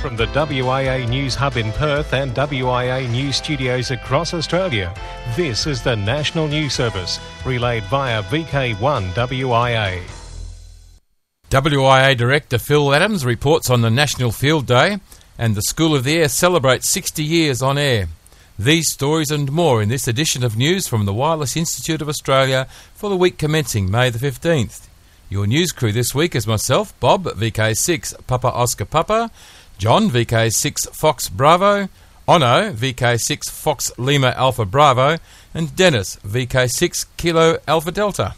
From the WIA News Hub in Perth and WIA News studios across Australia, this is the National News Service, relayed via VK1 WIA. WIA Director Phil Adams reports on the National Field Day, and the School of the Air celebrates 60 years on air. These stories and more in this edition of news from the Wireless Institute of Australia for the week commencing May the 15th. Your news crew this week is myself, Bob, VK6 Papa Oscar Papa, John, VK6 Fox Bravo, Ono, VK6 Fox Lima Alpha Bravo, and Dennis, VK6 Kilo Alpha Delta.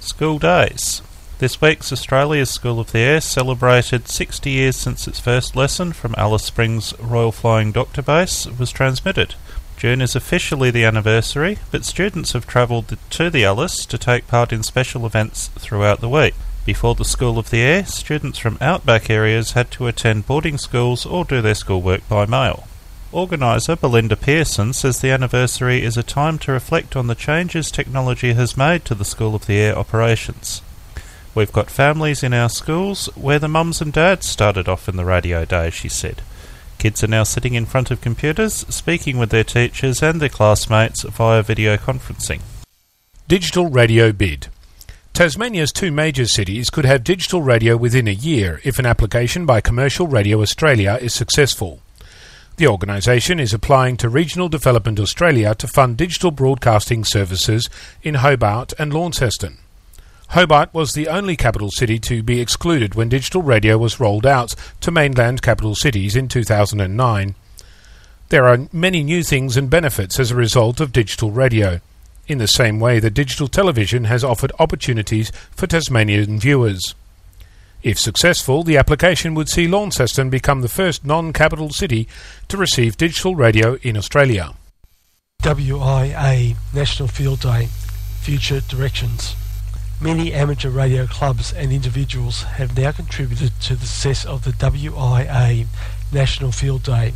School Days. This week's Australia's School of the Air celebrated 60 years since its first lesson from Alice Springs Royal Flying Doctor Base was transmitted. June is officially the anniversary, but students have travelled to the Alice to take part in special events throughout the week. Before the School of the Air, students from outback areas had to attend boarding schools or do their schoolwork by mail. Organiser Belinda Pearson says the anniversary is a time to reflect on the changes technology has made to the School of the Air operations. We've got families in our schools where the mums and dads started off in the radio days, she said. Kids are now sitting in front of computers, speaking with their teachers and their classmates via video conferencing. Digital radio bid. Tasmania's two major cities could have digital radio within a year if an application by Commercial Radio Australia is successful. The organisation is applying to Regional Development Australia to fund digital broadcasting services in Hobart and Launceston. Hobart was the only capital city to be excluded when digital radio was rolled out to mainland capital cities in 2009. There are many new things and benefits as a result of digital radio in the same way that digital television has offered opportunities for Tasmanian viewers. If successful, the application would see Launceston become the first non capital city to receive digital radio in Australia. WIA National Field Day Future Directions. Many amateur radio clubs and individuals have now contributed to the success of the WIA National Field Day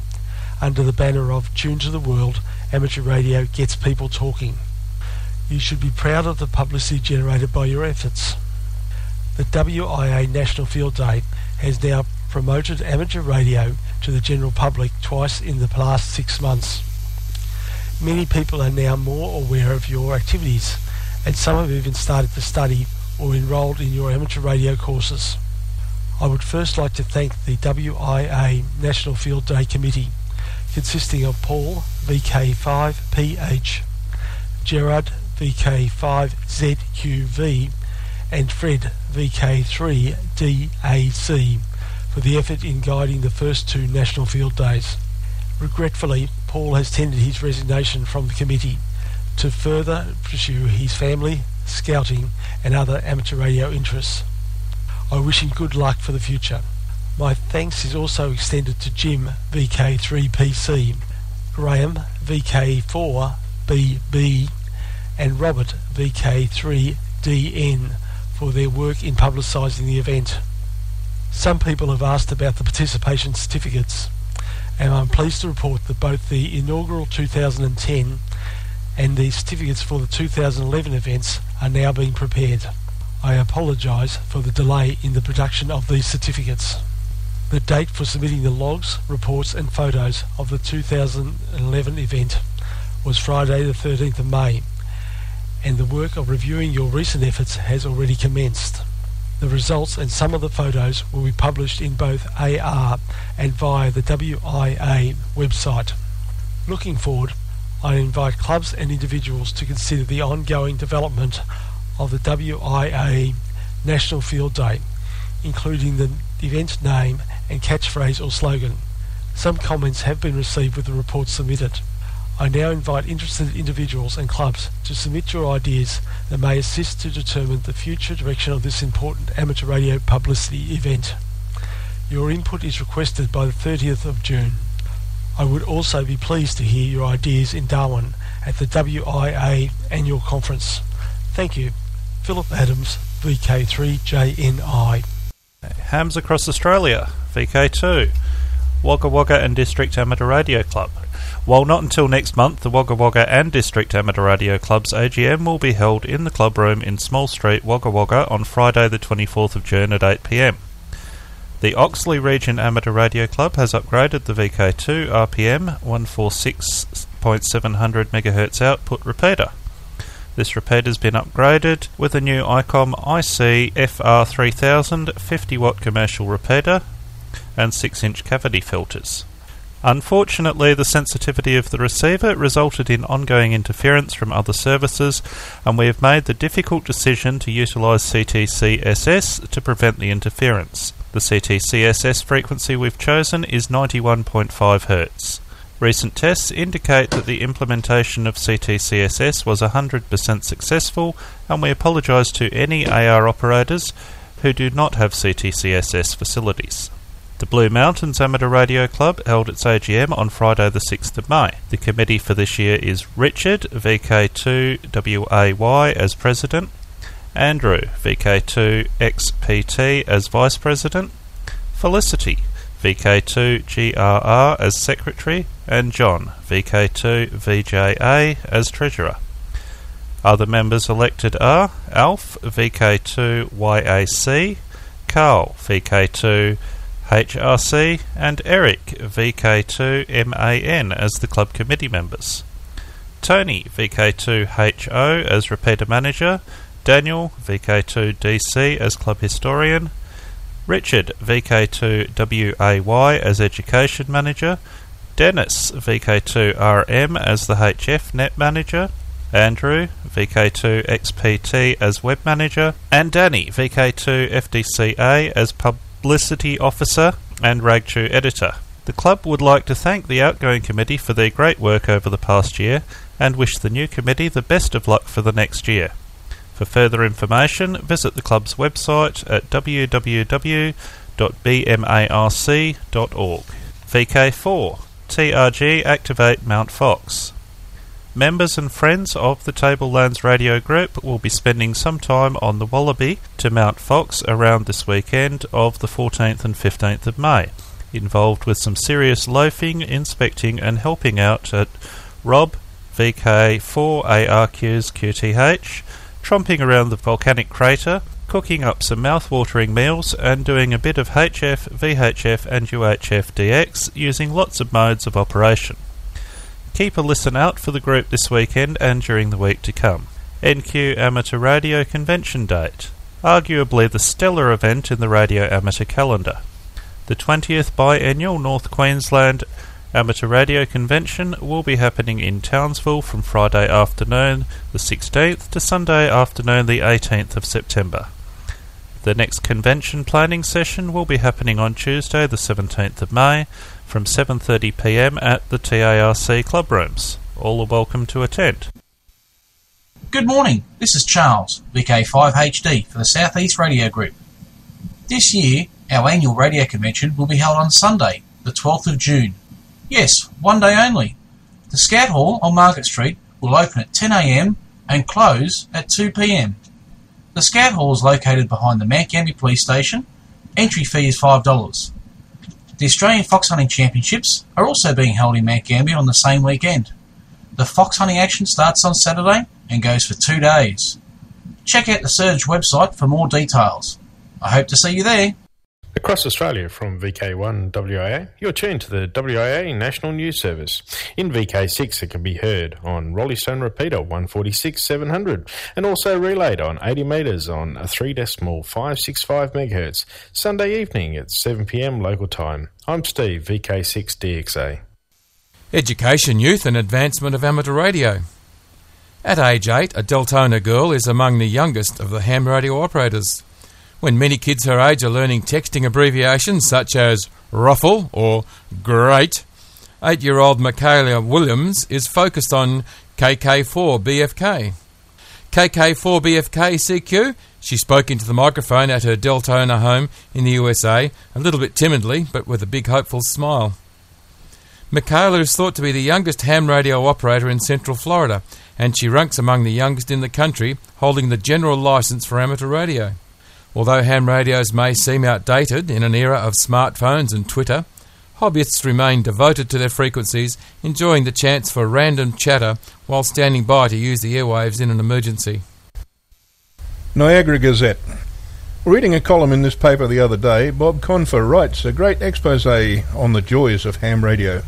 under the banner of Tune to the World, amateur radio gets people talking. You should be proud of the publicity generated by your efforts. The WIA National Field Day has now promoted amateur radio to the general public twice in the last six months. Many people are now more aware of your activities, and some have even started to study or enrolled in your amateur radio courses. I would first like to thank the WIA National Field Day Committee, consisting of Paul, VK5PH, Gerard, VK5ZQV and Fred VK3DAC for the effort in guiding the first two National Field Days. Regretfully, Paul has tendered his resignation from the committee to further pursue his family, scouting and other amateur radio interests. I wish him good luck for the future. My thanks is also extended to Jim VK3PC, Graham VK4BB and Robert VK3DN for their work in publicising the event. Some people have asked about the participation certificates, and I'm pleased to report that both the inaugural 2010 and the certificates for the 2011 events are now being prepared. I apologise for the delay in the production of these certificates. The date for submitting the logs, reports and photos of the 2011 event was Friday the 13th of May and the work of reviewing your recent efforts has already commenced. The results and some of the photos will be published in both AR and via the WIA website. Looking forward, I invite clubs and individuals to consider the ongoing development of the WIA National Field Day, including the event name and catchphrase or slogan. Some comments have been received with the report submitted. I now invite interested individuals and clubs to submit your ideas that may assist to determine the future direction of this important amateur radio publicity event. Your input is requested by the 30th of June. I would also be pleased to hear your ideas in Darwin at the WIA annual conference. Thank you. Philip Adams, VK3JNI. Hams across Australia, VK2. Wagga Wagga and District Amateur Radio Club. While not until next month, the Wagga Wagga and District Amateur Radio Club's AGM will be held in the club room in Small Street, Wagga Wagga on Friday the 24th of June at 8pm. The Oxley Region Amateur Radio Club has upgraded the VK2 RPM 146.700 MHz output repeater. This repeater has been upgraded with a new ICOM IC FR3000 50 watt commercial repeater and 6 inch cavity filters. Unfortunately, the sensitivity of the receiver resulted in ongoing interference from other services, and we have made the difficult decision to utilise CTCSS to prevent the interference. The CTCSS frequency we've chosen is 91.5 Hz. Recent tests indicate that the implementation of CTCSS was 100% successful, and we apologise to any AR operators who do not have CTCSS facilities. The Blue Mountains Amateur Radio Club held its AGM on Friday the 6th of May. The committee for this year is Richard, VK2WAY as President, Andrew, VK2XPT as Vice President, Felicity, VK2GRR as Secretary, and John, VK2VJA as Treasurer. Other members elected are Alf, VK2YAC, Carl, VK2 HRC, and Eric, VK2MAN, as the club committee members. Tony, VK2HO, as repeater manager. Daniel, VK2DC, as club historian. Richard, VK2WAY, as education manager. Dennis, VK2RM, as the HF net manager. Andrew, VK2XPT, as web manager. And Danny, VK2FDCA, as pub publicity officer and Ragchew editor. The club would like to thank the outgoing committee for their great work over the past year and wish the new committee the best of luck for the next year. For further information, visit the club's website at www.bmarc.org. VK4 TRG Activate Mount Fox. Members and friends of the Tablelands Radio Group will be spending some time on the Wallaby to Mount Fox around this weekend of the 14th and 15th of May, involved with some serious loafing, inspecting, and helping out at Rob VK4ARQ's QTH, tromping around the volcanic crater, cooking up some mouth-watering meals, and doing a bit of HF, VHF, and UHF DX using lots of modes of operation. Keep a listen out for the group this weekend and during the week to come. NQ Amateur Radio Convention date. Arguably the stellar event in the radio amateur calendar. The 20th biennial North Queensland Amateur Radio Convention will be happening in Townsville from Friday afternoon the 16th to Sunday afternoon the 18th of September. The next convention planning session will be happening on Tuesday the 17th of May from 7:30 p.m. at the TARC club rooms. All are welcome to attend. Good morning. This is Charles, VK5HD for the Southeast Radio Group. This year, our annual radio convention will be held on Sunday, the 12th of June. Yes, one day only. The Scout Hall on Market Street will open at 10am and close at 2pm. The Scout Hall is located behind the Mount Gambier Police Station. Entry fee is $5. The Australian Fox Hunting Championships are also being held in Mount Gambier on the same weekend. The fox hunting action starts on Saturday and goes for two days. Check out the SERG website for more details. I hope to see you there. Across Australia from VK1 WIA, you're tuned to the WIA National News Service. In VK6, it can be heard on Rolystone Repeater 146 700 and also relayed on 80 metres on a 3 decimal 565 MHz Sunday evening at 7 pm local time. I'm Steve, VK6 DXA. Education, youth, and advancement of amateur radio. At age 8, a Deltona girl is among the youngest of the ham radio operators. When many kids her age are learning texting abbreviations such as ruffle or great, eight year old Michaela Williams is focused on KK4BFK. KK4BFK CQ, she spoke into the microphone at her Deltona home in the USA, a little bit timidly, but with a big hopeful smile. Michaela is thought to be the youngest ham radio operator in Central Florida, and she ranks among the youngest in the country, holding the general license for amateur radio. Although ham radios may seem outdated in an era of smartphones and Twitter, hobbyists remain devoted to their frequencies, enjoying the chance for random chatter while standing by to use the airwaves in an emergency. Niagara Gazette. Reading a column in this paper the other day, Bob Confer writes a great expose on the joys of ham radio.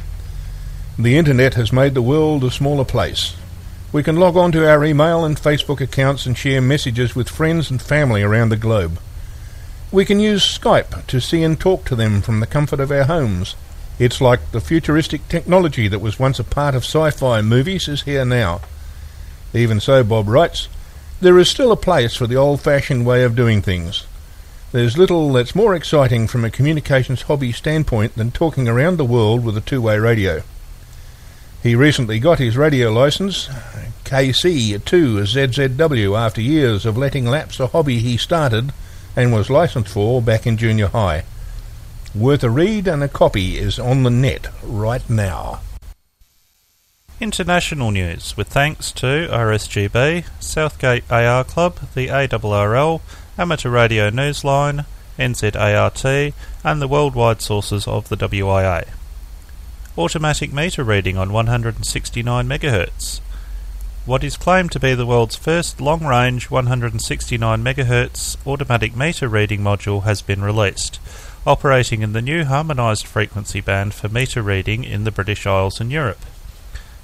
The internet has made the world a smaller place. We can log on to our email and Facebook accounts and share messages with friends and family around the globe. We can use Skype to see and talk to them from the comfort of our homes. It's like the futuristic technology that was once a part of sci fi movies is here now. Even so, Bob writes, there is still a place for the old fashioned way of doing things. There's little that's more exciting from a communications hobby standpoint than talking around the world with a two way radio. He recently got his radio license, KC2ZZW, after years of letting lapse a hobby he started and was licensed for back in junior high. Worth a read and a copy is on the net right now. International news with thanks to RSGB, Southgate AR Club, the ARRL, Amateur Radio Newsline, NZART, and the worldwide sources of the WIA. Automatic meter reading on 169 MHz. What is claimed to be the world's first long range 169 MHz automatic meter reading module has been released, operating in the new harmonised frequency band for meter reading in the British Isles and Europe.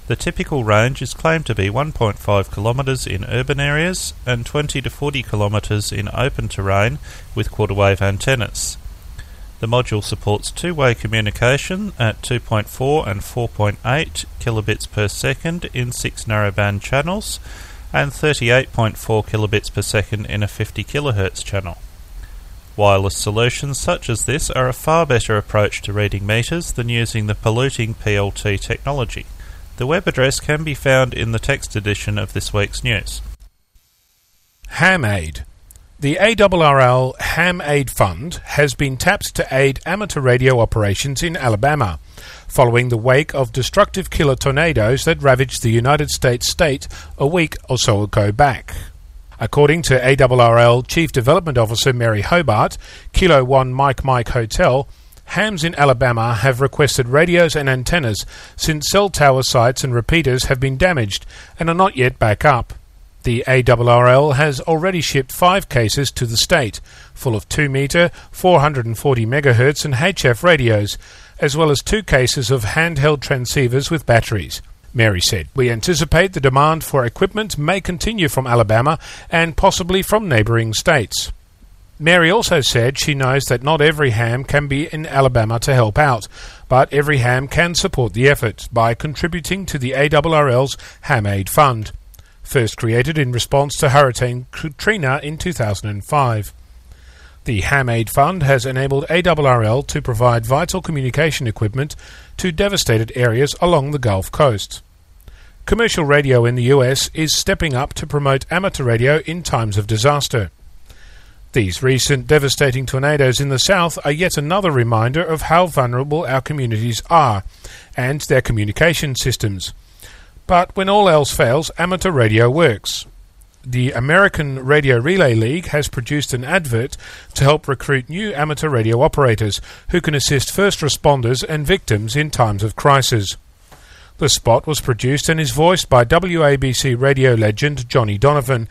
The typical range is claimed to be 1.5 km in urban areas and 20 to 40 km in open terrain with quarter wave antennas. The module supports two way communication at 2.4 and 4.8 kilobits per second in 6 narrowband channels and 38.4 kilobits per second in a 50 kHz channel. Wireless solutions such as this are a far better approach to reading meters than using the polluting PLT technology. The web address can be found in the text edition of this week's news. Ham Aid. The ARRL Ham Aid Fund has been tapped to aid amateur radio operations in Alabama, following the wake of destructive killer tornadoes that ravaged the United States state a week or so ago back. According to ARRL Chief Development Officer Mary Hobart, Kilo 1 Mike Mike Hotel, Hams in Alabama have requested radios and antennas since cell tower sites and repeaters have been damaged and are not yet back up. The ARRL has already shipped five cases to the state, full of 2 meter, 440 MHz and HF radios, as well as two cases of handheld transceivers with batteries. Mary said, We anticipate the demand for equipment may continue from Alabama and possibly from neighbouring states. Mary also said she knows that not every ham can be in Alabama to help out, but every ham can support the effort by contributing to the ARRL's Ham Aid Fund, first created in response to Hurricane Katrina in 2005. The Ham Aid Fund has enabled ARRL to provide vital communication equipment to devastated areas along the Gulf Coast. Commercial radio in the US is stepping up to promote amateur radio in times of disaster. These recent devastating tornadoes in the south are yet another reminder of how vulnerable our communities are and their communication systems. But when all else fails, amateur radio works. The American Radio Relay League has produced an advert to help recruit new amateur radio operators who can assist first responders and victims in times of crisis. The spot was produced and is voiced by WABC radio legend Johnny Donovan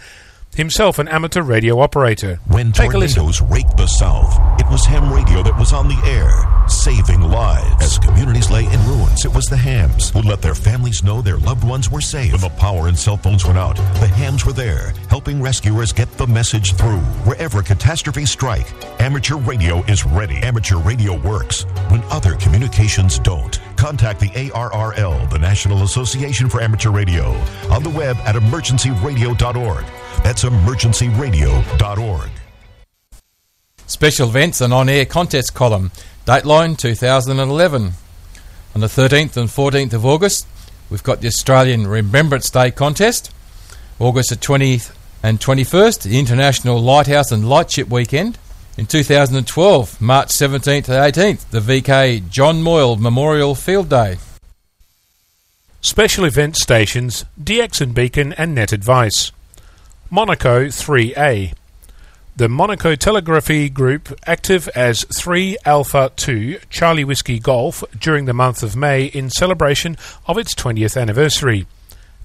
himself an amateur radio operator. When Take tornadoes raked the South, it was ham radio that was on the air, saving lives. As communities lay in ruins, it was the hams who let their families know their loved ones were safe. When the power and cell phones went out, the hams were there, helping rescuers get the message through. Wherever catastrophes strike, amateur radio is ready. Amateur radio works when other communications don't. Contact the ARRL, the National Association for Amateur Radio, on the web at emergencyradio.org. That's emergencyradio.org. Special events and on air contest column. Dateline 2011. On the 13th and 14th of August, we've got the Australian Remembrance Day contest. August the 20th and 21st, the International Lighthouse and Lightship Weekend. In 2012, March 17th to 18th, the VK John Moyle Memorial Field Day. Special event stations, DX and Beacon and Net Advice. Monaco 3A. The Monaco Telegraphy Group, active as 3 Alpha 2 Charlie Whiskey Golf during the month of May in celebration of its 20th anniversary.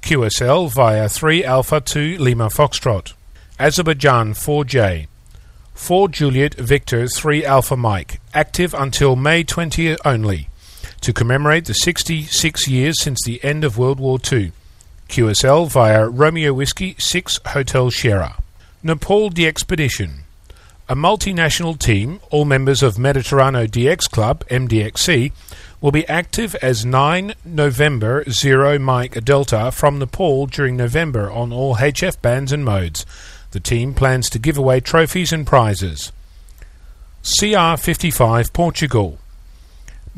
QSL via 3 Alpha 2 Lima Foxtrot. Azerbaijan 4J. 4 Juliet Victor 3 Alpha Mike, active until May 20 only, to commemorate the 66 years since the end of World War II. QSL via Romeo Whiskey 6 Hotel Sierra. Nepal the Expedition. A multinational team, all members of Mediterraneo DX Club, MDXC, will be active as 9 November 0 Mike Delta from Nepal during November on all HF bands and modes. The team plans to give away trophies and prizes. CR55 Portugal.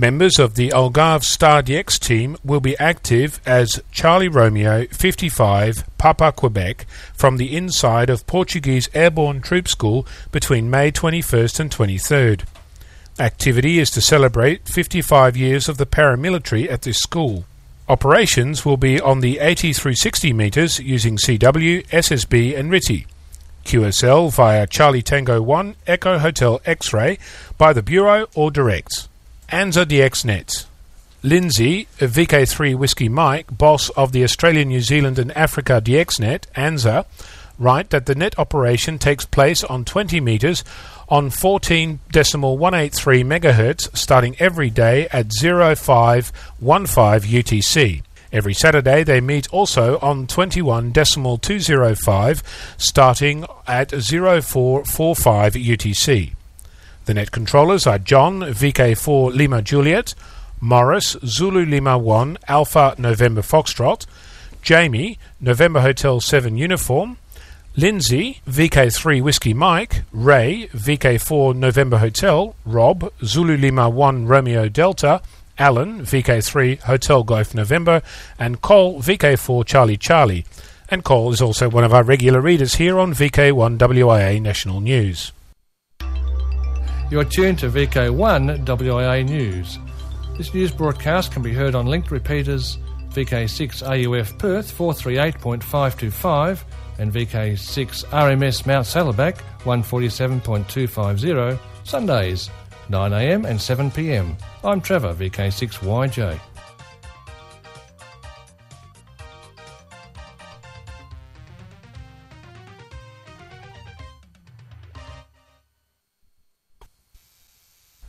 Members of the Algarve StarDX team will be active as Charlie Romeo 55 Papa Quebec from the inside of Portuguese Airborne Troop School between May 21st and 23rd. Activity is to celebrate 55 years of the paramilitary at this school. Operations will be on the 80 through 60 metres using CW, SSB and RTTY. QSL via Charlie Tango 1 Echo Hotel X-Ray by the Bureau or direct. ANZA DX Nets. Lindsay, a VK3 Whiskey Mike, boss of the Australia, New Zealand and Africa DXNet, ANZA, write that the net operation takes place on 20 metres on 14.183 MHz starting every day at 0515 UTC. Every Saturday they meet also on 21.205 starting at 0445 UTC. The net controllers are John VK4 Lima Juliet, Morris Zulu Lima 1 Alpha November Foxtrot, Jamie November Hotel 7 Uniform, Lindsay VK3 Whiskey Mike, Ray VK4 November Hotel, Rob Zulu Lima 1 Romeo Delta, Alan VK3 Hotel Golf November, and Cole VK4 Charlie Charlie. And Cole is also one of our regular readers here on VK1 WIA National News. You're tuned to VK1 WIA News. This news broadcast can be heard on linked repeaters VK6 AUF Perth 438.525 and VK6 RMS Mount Saddleback 147.250 Sundays 9am and 7pm. I'm Trevor, VK6YJ.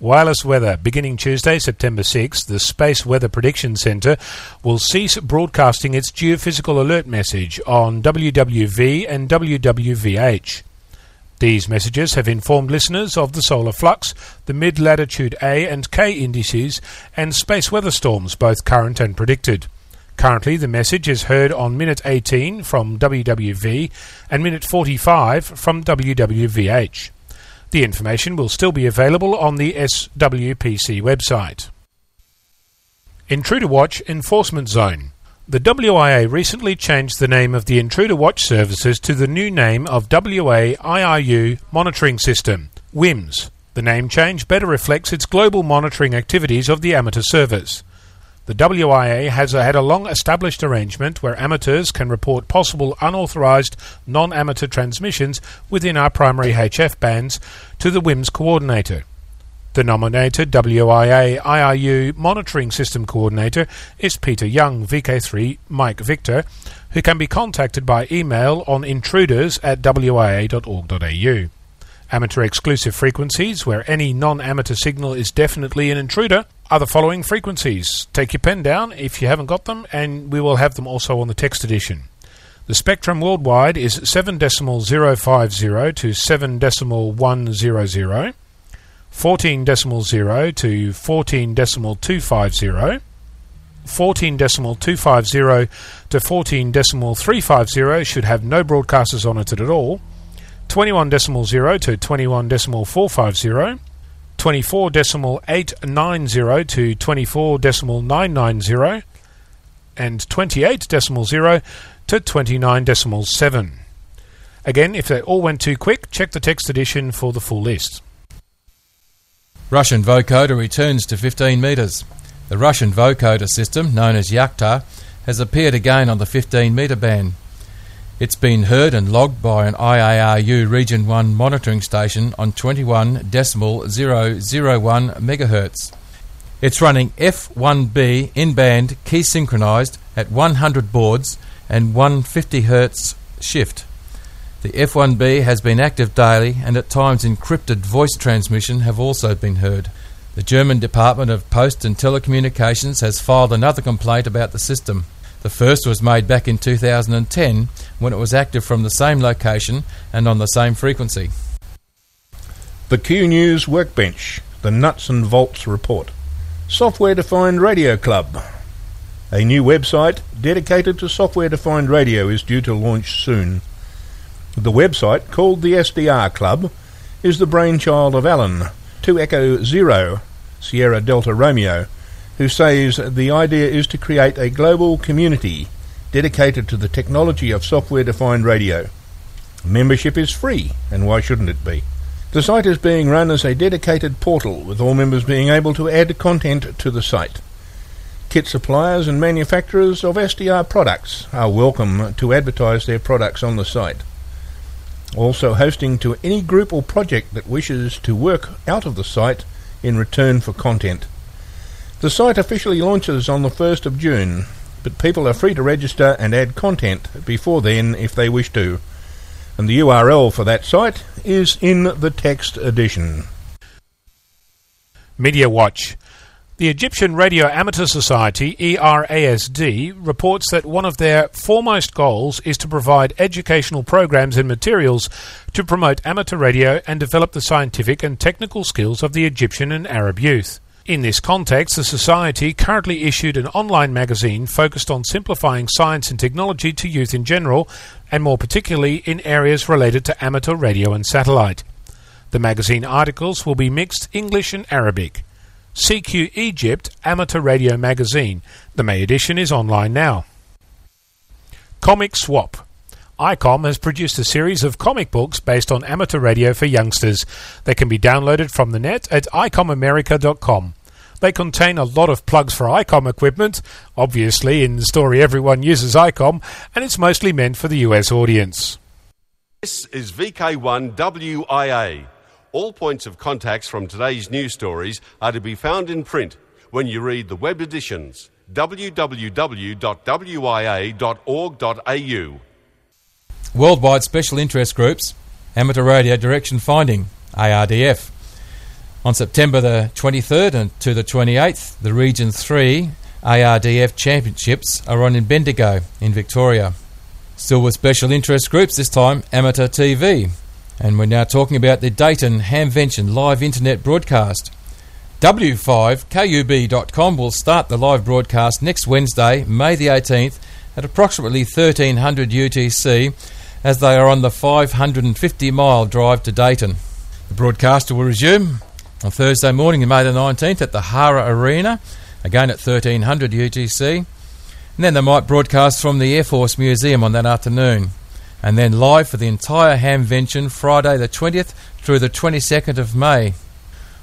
Wireless weather. Beginning Tuesday, September 6, the Space Weather Prediction Centre will cease broadcasting its geophysical alert message on WWV and WWVH. These messages have informed listeners of the solar flux, the mid latitude A and K indices, and space weather storms, both current and predicted. Currently, the message is heard on minute 18 from WWV and minute 45 from WWVH. The information will still be available on the SWPC website. Intruder Watch Enforcement Zone. The WIA recently changed the name of the Intruder Watch services to the new name of WA IRU Monitoring System, WIMS. The name change better reflects its global monitoring activities of the amateur service. The WIA has had a long established arrangement where amateurs can report possible unauthorized non amateur transmissions within our primary HF bands to the WIMS coordinator. The nominated WIA IRU monitoring system coordinator is Peter Young, VK3 Mike Victor, who can be contacted by email on intruders at wia.org.au. Amateur exclusive frequencies, where any non amateur signal is definitely an intruder, are the following frequencies. Take your pen down if you haven't got them, and we will have them also on the text edition. The spectrum worldwide is 7.050 to 7.100, 14.0 to 14.250, 14.250 to 14.350 should have no broadcasters on it at all. 21.0 to 21.450, 24.890 to 24.990, and 28.0 to 29.7. Again, if they all went too quick, check the text edition for the full list. Russian vocoder returns to 15 metres. The Russian vocoder system, known as Yakhta, has appeared again on the 15 metre band. It's been heard and logged by an IARU Region 1 monitoring station on 21.001 MHz. It's running F1B in band key synchronized at 100 bauds and 150 Hz shift. The F1B has been active daily and at times encrypted voice transmission have also been heard. The German Department of Post and Telecommunications has filed another complaint about the system. The first was made back in 2010 when it was active from the same location and on the same frequency. The Q News Workbench, the Nuts and Bolts Report. Software Defined Radio Club. A new website dedicated to software defined radio is due to launch soon. The website, called the SDR Club, is the brainchild of Alan, 2 Echo Zero, Sierra Delta Romeo, who says the idea is to create a global community dedicated to the technology of software defined radio. Membership is free, and why shouldn't it be? The site is being run as a dedicated portal, with all members being able to add content to the site. Kit suppliers and manufacturers of SDR products are welcome to advertise their products on the site. Also hosting to any group or project that wishes to work out of the site in return for content. The site officially launches on the 1st of June, but people are free to register and add content before then if they wish to. And the URL for that site is in the text edition. Media Watch. The Egyptian Radio Amateur Society, ERASD, reports that one of their foremost goals is to provide educational programs and materials to promote amateur radio and develop the scientific and technical skills of the Egyptian and Arab youth. In this context, the Society currently issued an online magazine focused on simplifying science and technology to youth in general, and more particularly in areas related to amateur radio and satellite. The magazine articles will be mixed English and Arabic. CQ Egypt Amateur Radio Magazine. The May edition is online now. Comic Swap. ICOM has produced a series of comic books based on amateur radio for youngsters. They can be downloaded from the net at icomamerica.com. They contain a lot of plugs for ICOM equipment. Obviously, in the story, everyone uses ICOM, and it's mostly meant for the US audience. This is VK1WIA. All points of contacts from today's news stories are to be found in print when you read the web editions www.wia.org.au. Worldwide Special Interest Groups, Amateur Radio Direction Finding, ARDF. On September the 23rd and to the 28th, the Region 3 ARDF Championships are on in Bendigo in Victoria. Still with special interest groups, this time Amateur TV. And we're now talking about the Dayton Hamvention live internet broadcast. W5KUB.com will start the live broadcast next Wednesday, May the 18th, at approximately 1300 UTC, as they are on the 550 mile drive to Dayton. The broadcaster will resume on Thursday morning, May the 19th, at the Hara Arena, again at 1300 UTC. And then they might broadcast from the Air Force Museum on that afternoon and then live for the entire Hamvention Friday the 20th through the 22nd of May.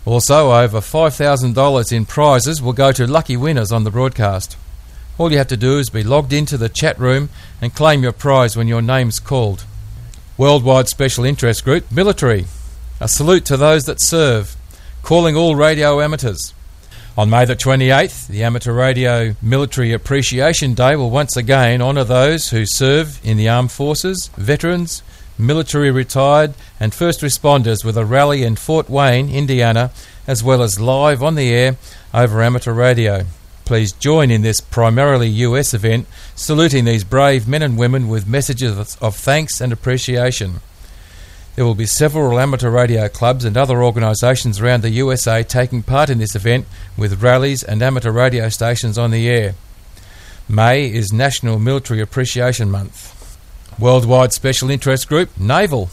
Also, over $5,000 in prizes will go to lucky winners on the broadcast. All you have to do is be logged into the chat room and claim your prize when your name's called. Worldwide Special Interest Group Military. A salute to those that serve, calling all radio amateurs. On May the 28th, the Amateur Radio Military Appreciation Day will once again honour those who serve in the armed forces, veterans, military retired, and first responders with a rally in Fort Wayne, Indiana, as well as live on the air over amateur radio. Please join in this primarily US event, saluting these brave men and women with messages of thanks and appreciation. There will be several amateur radio clubs and other organisations around the USA taking part in this event with rallies and amateur radio stations on the air. May is National Military Appreciation Month. Worldwide Special Interest Group Naval.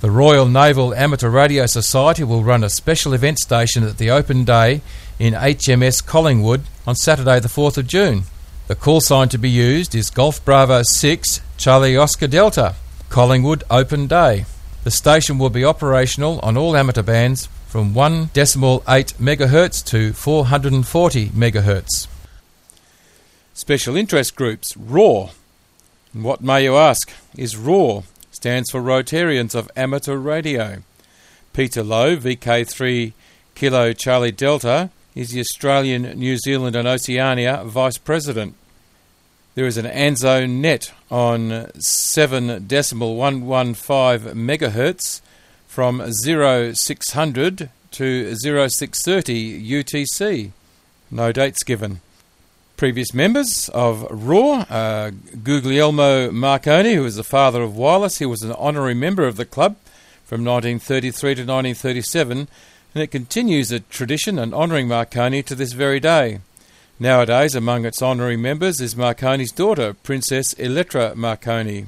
The Royal Naval Amateur Radio Society will run a special event station at the open day in HMS Collingwood on Saturday, the 4th of June. The call sign to be used is Golf Bravo 6 Charlie Oscar Delta, Collingwood Open Day. The station will be operational on all amateur bands from 1 decimal 8 MHz to 440 MHz. Special interest groups, ROAR. And what may you ask? Is ROAR stands for Rotarians of Amateur Radio. Peter Lowe, VK3 Kilo Charlie Delta, is the Australian, New Zealand, and Oceania Vice President. There is an ANZO net on 7 decimal 115 megahertz from 0600 to 0630 UTC. No dates given. Previous members of ROAR, uh, Guglielmo Marconi, who was the father of wireless, he was an honorary member of the club from 1933 to 1937, and it continues a tradition and honouring Marconi to this very day. Nowadays, among its honorary members is Marconi's daughter, Princess Elettra Marconi.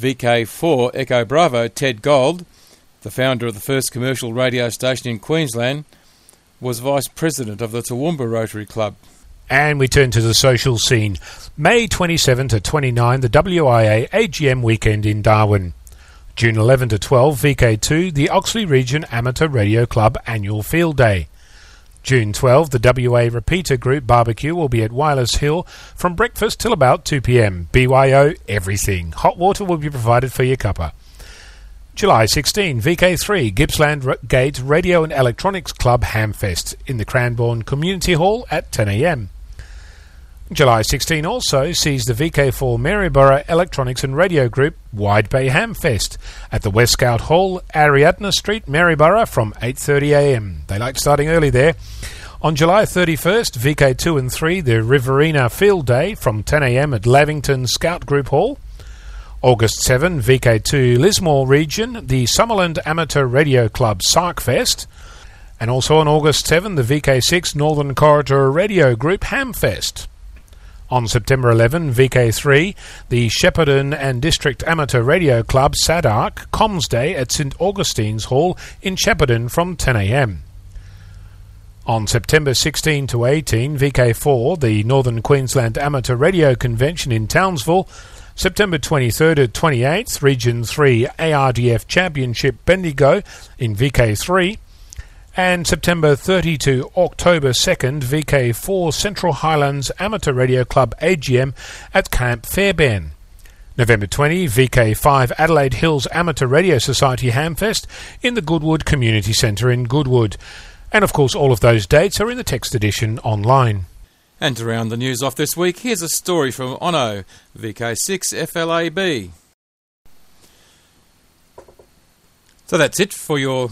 VK4 Echo Bravo Ted Gold, the founder of the first commercial radio station in Queensland, was vice president of the Toowoomba Rotary Club. And we turn to the social scene. May 27 to 29, the WIA AGM weekend in Darwin. June 11 to 12, VK2, the Oxley Region Amateur Radio Club annual field day. June 12, the WA Repeater Group barbecue will be at Wireless Hill from breakfast till about 2 pm. BYO, everything. Hot water will be provided for your cuppa. July 16, VK3, Gippsland Gate Radio and Electronics Club Hamfest in the Cranbourne Community Hall at 10am. July 16 also sees the VK4 Maryborough Electronics and Radio Group Wide Bay Hamfest at the West Scout Hall, Ariadne Street, Maryborough from 8.30am. They like starting early there. On July 31st, VK2 and 3, the Riverina Field Day from 10am at Lavington Scout Group Hall. August 7, VK2 Lismore Region, the Summerland Amateur Radio Club SARCFest. And also on August 7, the VK6 Northern Corridor Radio Group Hamfest. On September 11, VK3, the Shepparton and District Amateur Radio Club SADARC Comms Day at St Augustine's Hall in Shepparton from 10am. On September 16 to 18, VK4, the Northern Queensland Amateur Radio Convention in Townsville. September 23rd to 28th, Region 3 ARDF Championship Bendigo in VK3 and September 30 to October 2nd, VK4 Central Highlands Amateur Radio Club AGM at Camp Fairbairn. November 20, VK5 Adelaide Hills Amateur Radio Society Hamfest in the Goodwood Community Centre in Goodwood. And of course, all of those dates are in the text edition online. And to round the news off this week, here's a story from Ono, VK6 FLAB. So that's it for your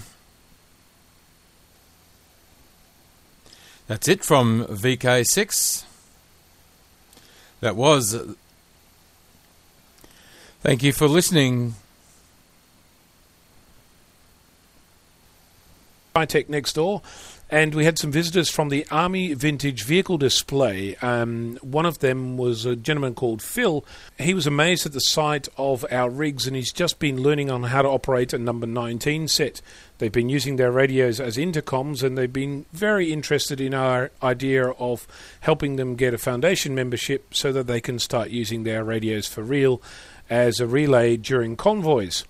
That's it from VK6. That was. Thank you for listening. Tech next door and we had some visitors from the Army Vintage Vehicle Display. Um, one of them was a gentleman called Phil. He was amazed at the sight of our rigs, and he's just been learning on how to operate a number 19 set. They've been using their radios as intercoms, and they've been very interested in our idea of helping them get a foundation membership so that they can start using their radios for real as a relay during convoys.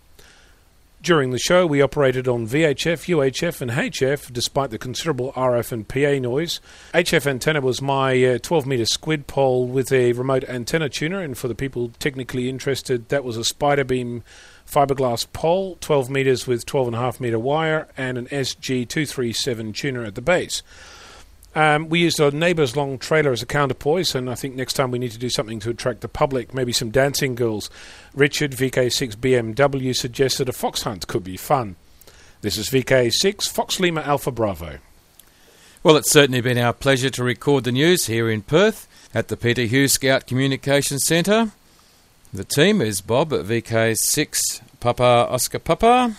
During the show, we operated on VHF, UHF, and HF despite the considerable RF and PA noise. HF antenna was my uh, 12 meter squid pole with a remote antenna tuner, and for the people technically interested, that was a spider beam fiberglass pole, 12 meters with 12.5 meter wire, and an SG237 tuner at the base. Um, we used a neighbour's long trailer as a counterpoise, and I think next time we need to do something to attract the public, maybe some dancing girls. Richard, VK6 BMW, suggested a fox hunt could be fun. This is VK6 Fox Lima Alpha Bravo. Well, it's certainly been our pleasure to record the news here in Perth at the Peter Hughes Scout Communications Centre. The team is Bob at VK6 Papa Oscar Papa,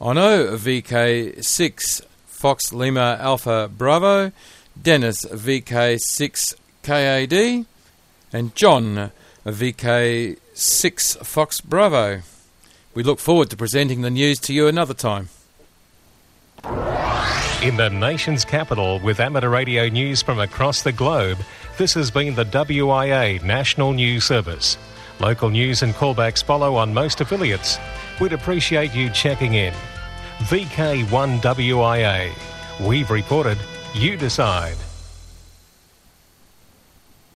Ono VK6 Fox Lima Alpha Bravo, Dennis VK6KAD, and John VK6 Fox Bravo. We look forward to presenting the news to you another time. In the nation's capital, with amateur radio news from across the globe, this has been the WIA National News Service. Local news and callbacks follow on most affiliates. We'd appreciate you checking in. VK1WIA. We've reported, you decide.